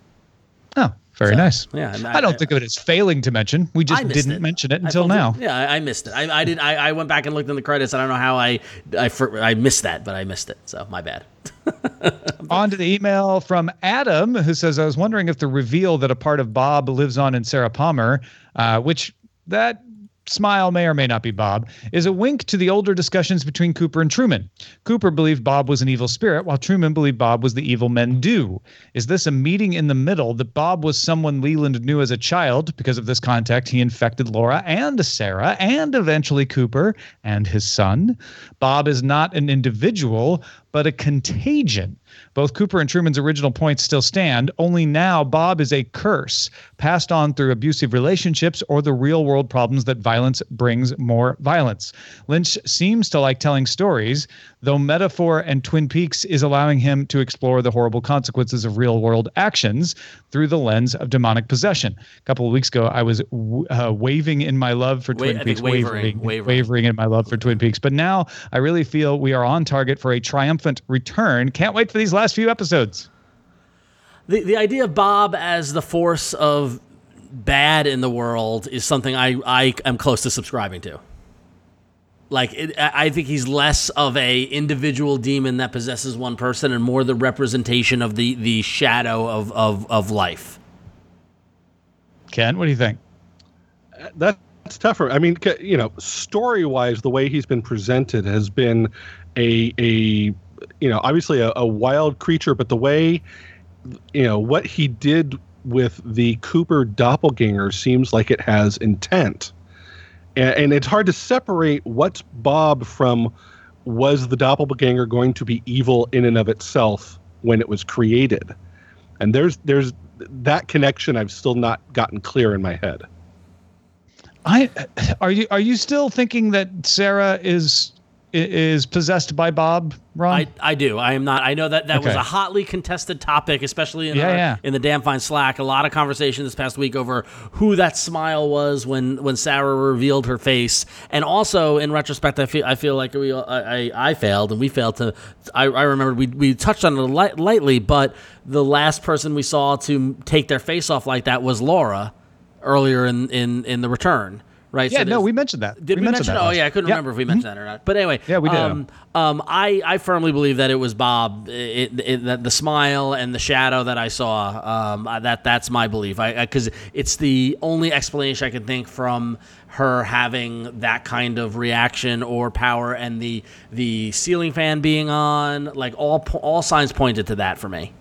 Oh, very nice. yeah, and I, don't think of it as failing to mention. We just didn't it. mention it until felt it- now. yeah, I, I missed it. I, I did. I, I went back and looked in the credits. I don't know how I I, I missed that, but I missed it. So my bad. On to the email from Adam, who says, I was wondering if the reveal that a part of Bob lives on in Sarah Palmer, uh, which that smile may or may not be Bob, is a wink to the older discussions between Cooper and Truman. Cooper believed Bob was an evil spirit, while Truman believed Bob was the evil men do. Is this a meeting in the middle that Bob was someone Leland knew as a child? Because of this contact, he infected Laura and Sarah, and eventually Cooper and his son. Bob is not an individual, but a contagion. Both Cooper and Truman's original points still stand, only now Bob is a curse passed on through abusive relationships or the real world problems that violence brings more violence. Lynch seems to like telling stories, though metaphor and Twin Peaks is allowing him to explore the horrible consequences of real world actions through the lens of demonic possession. A couple of weeks ago, I was uh, waving in my love for Twin Wa- Peaks, wavering, wavering, wavering. wavering in my love for Twin Peaks. But now I really feel we are on target for a triumphant return. Can't wait for these last few episodes. The the idea of Bob as the force of bad in the world is something I I am close to subscribing to. Like it, I I think he's less of a individual demon that possesses one person and more the representation of the the shadow of of of life. Ken, what do you think? Uh, that's tougher. I mean, you know, story wise, the way he's been presented has been a a you know obviously a, a wild creature, but the way you know what he did with the Cooper doppelganger seems like it has intent, and, and it's hard to separate what's Bob from was the doppelganger going to be evil in and of itself when it was created, and there's there's that connection I've still not gotten clear in my head. I are you are you still thinking that Sarah is is possessed by Bob, Ron? I, I do. I am not. I know that that was a hotly contested topic, especially in Yeah, our, yeah. in the Damn Fine Slack. A lot of conversation this past week over who that smile was when when Sarah revealed her face, and also in retrospect, I feel I feel like we I I, I failed and we failed to. I, I remember we we touched on it light, lightly, but the last person we saw to take their face off like that was Laura earlier in in in the return. Right. yeah, So no, we mentioned that. did we, mention? that Oh yeah, I couldn't Yeah. remember if we mentioned that or not. But anyway, Yeah, we did. Um, um, I I firmly believe that it was Bob. It, it, that the smile and the shadow that I saw. Um, that that's my belief. I because it's the only explanation I can think from her having that kind of reaction or power, and the the ceiling fan being on. Like all all signs pointed to that for me.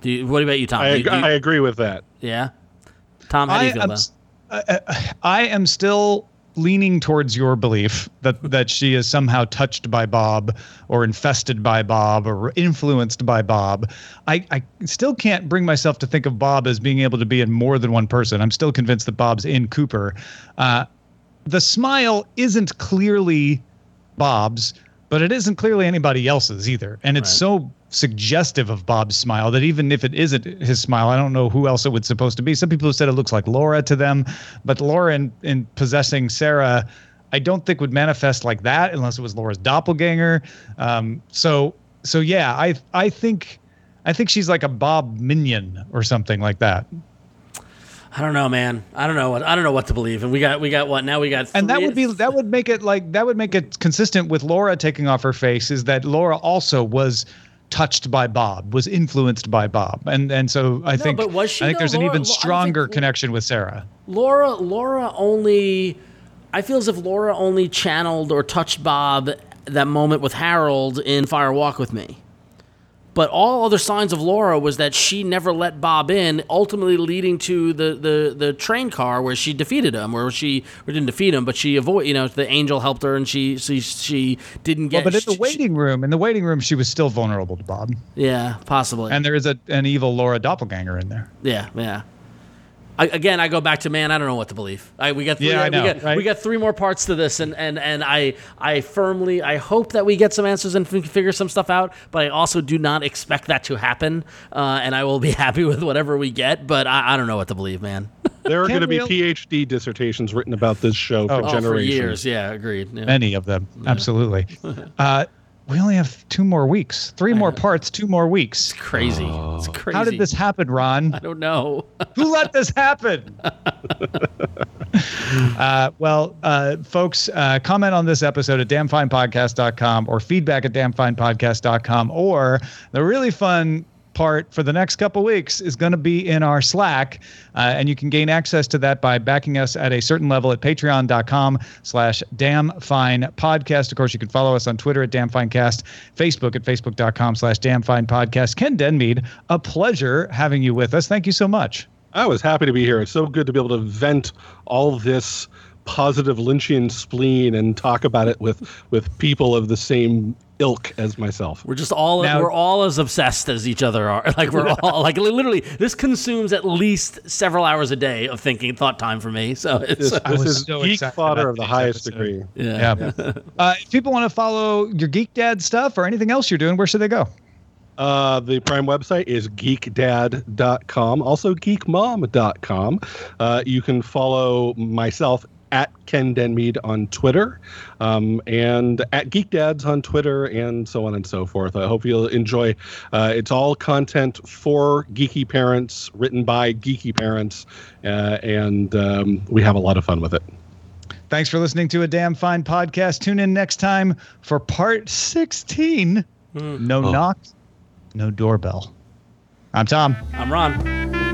Do you, what about you, Tom? I, Do you- ag- do you- I agree with that. yeah, Tom, how do you I feel about? I- I- I am still leaning towards your belief that that she is somehow touched by Bob or infested by Bob or influenced by Bob. I, I still can't bring myself to think of Bob as being able to be in more than one person. I'm still convinced that Bob's in Cooper. Uh, the smile isn't clearly Bob's, but it isn't clearly anybody else's either. And it's Right. so suggestive of Bob's smile that even if it isn't his smile, I don't know who else it would supposed to be. Some people have said it looks like Laura to them, but Laura in, in possessing Sarah, I don't think would manifest like that unless it was Laura's doppelganger. Um, so so yeah, I I think I think she's like a Bob minion or something like that. I don't know, man. I don't know what I don't know what to believe. And we got we got what now? We got and that would be that would make it like that would make it consistent with Laura taking off her face is that Laura also was touched by Bob, was influenced by Bob, and and so I think but was she, I think though? there's an even don't think- stronger connection with Sarah. Laura. Laura only. I feel as if Laura only channeled or touched Bob that moment with Harold in Fire Walk with Me. But all other signs of Laura was that she never let Bob in, ultimately leading to the, the, the train car where she defeated him, where she or didn't defeat him, but she avoid. You know, the angel helped her, and she she, she didn't get. Well, but in the she- waiting room, in the waiting room, she was still vulnerable to Bob, yeah, possibly. and there is a an evil Laura doppelganger in there. Yeah, yeah. I, again, I go back to man. I don't know what to believe. I, we got three, Yeah, I know, we got right? we got three more parts to this, and and and I I firmly I hope that we get some answers and f- figure some stuff out. But I also do not expect that to happen, uh, and I will be happy with whatever we get. But I, I don't know what to believe, man. There are going to be we- PhD dissertations written about this show for Oh, Oh, for generations. years, yeah, agreed. Yeah. Many of them, absolutely. Uh, we only have two more weeks, three more parts, two more weeks. It's Crazy. It's crazy. How did this happen, Ron? I don't know. Who let this happen? uh, well, uh, folks, uh, comment on this episode at damnfinepodcast.com or feedback at damnfinepodcast.com. Or the really fun part for the next couple weeks is going to be in our Slack. Uh, and you can gain access to that by backing us at a certain level at patreon.com slash damnfinepodcast. Of course, you can follow us on Twitter at damnfinecast, Facebook at facebook.com slash damnfinepodcast. Ken Denmead, a pleasure having you with us. Thank you so much. I was happy to be here. It's so good to be able to vent all this positive Lynchian spleen and talk about it with with people of the same ilk as myself. We're just all Now- we're all as obsessed as each other are. Like we're all like literally this consumes at least several hours a day of thinking thought time for me. So it's This, I this is so geek fodder of the highest episode. degree. yeah. Yeah. uh, if people want to follow your Geek Dad stuff or anything else you're doing, where should they go? Uh, the Prime website is geekdad.com, also geekmom.com. Uh, you can follow myself at Ken Denmead on Twitter um, and at Geek Dads on Twitter and so on and so forth. I hope you'll enjoy. Uh, it's all content for geeky parents, written by geeky parents, uh, and um, we have a lot of fun with it. Thanks for listening to a damn fine podcast. Tune in next time for part 16. No knock, no doorbell. I'm Tom. I'm Ron.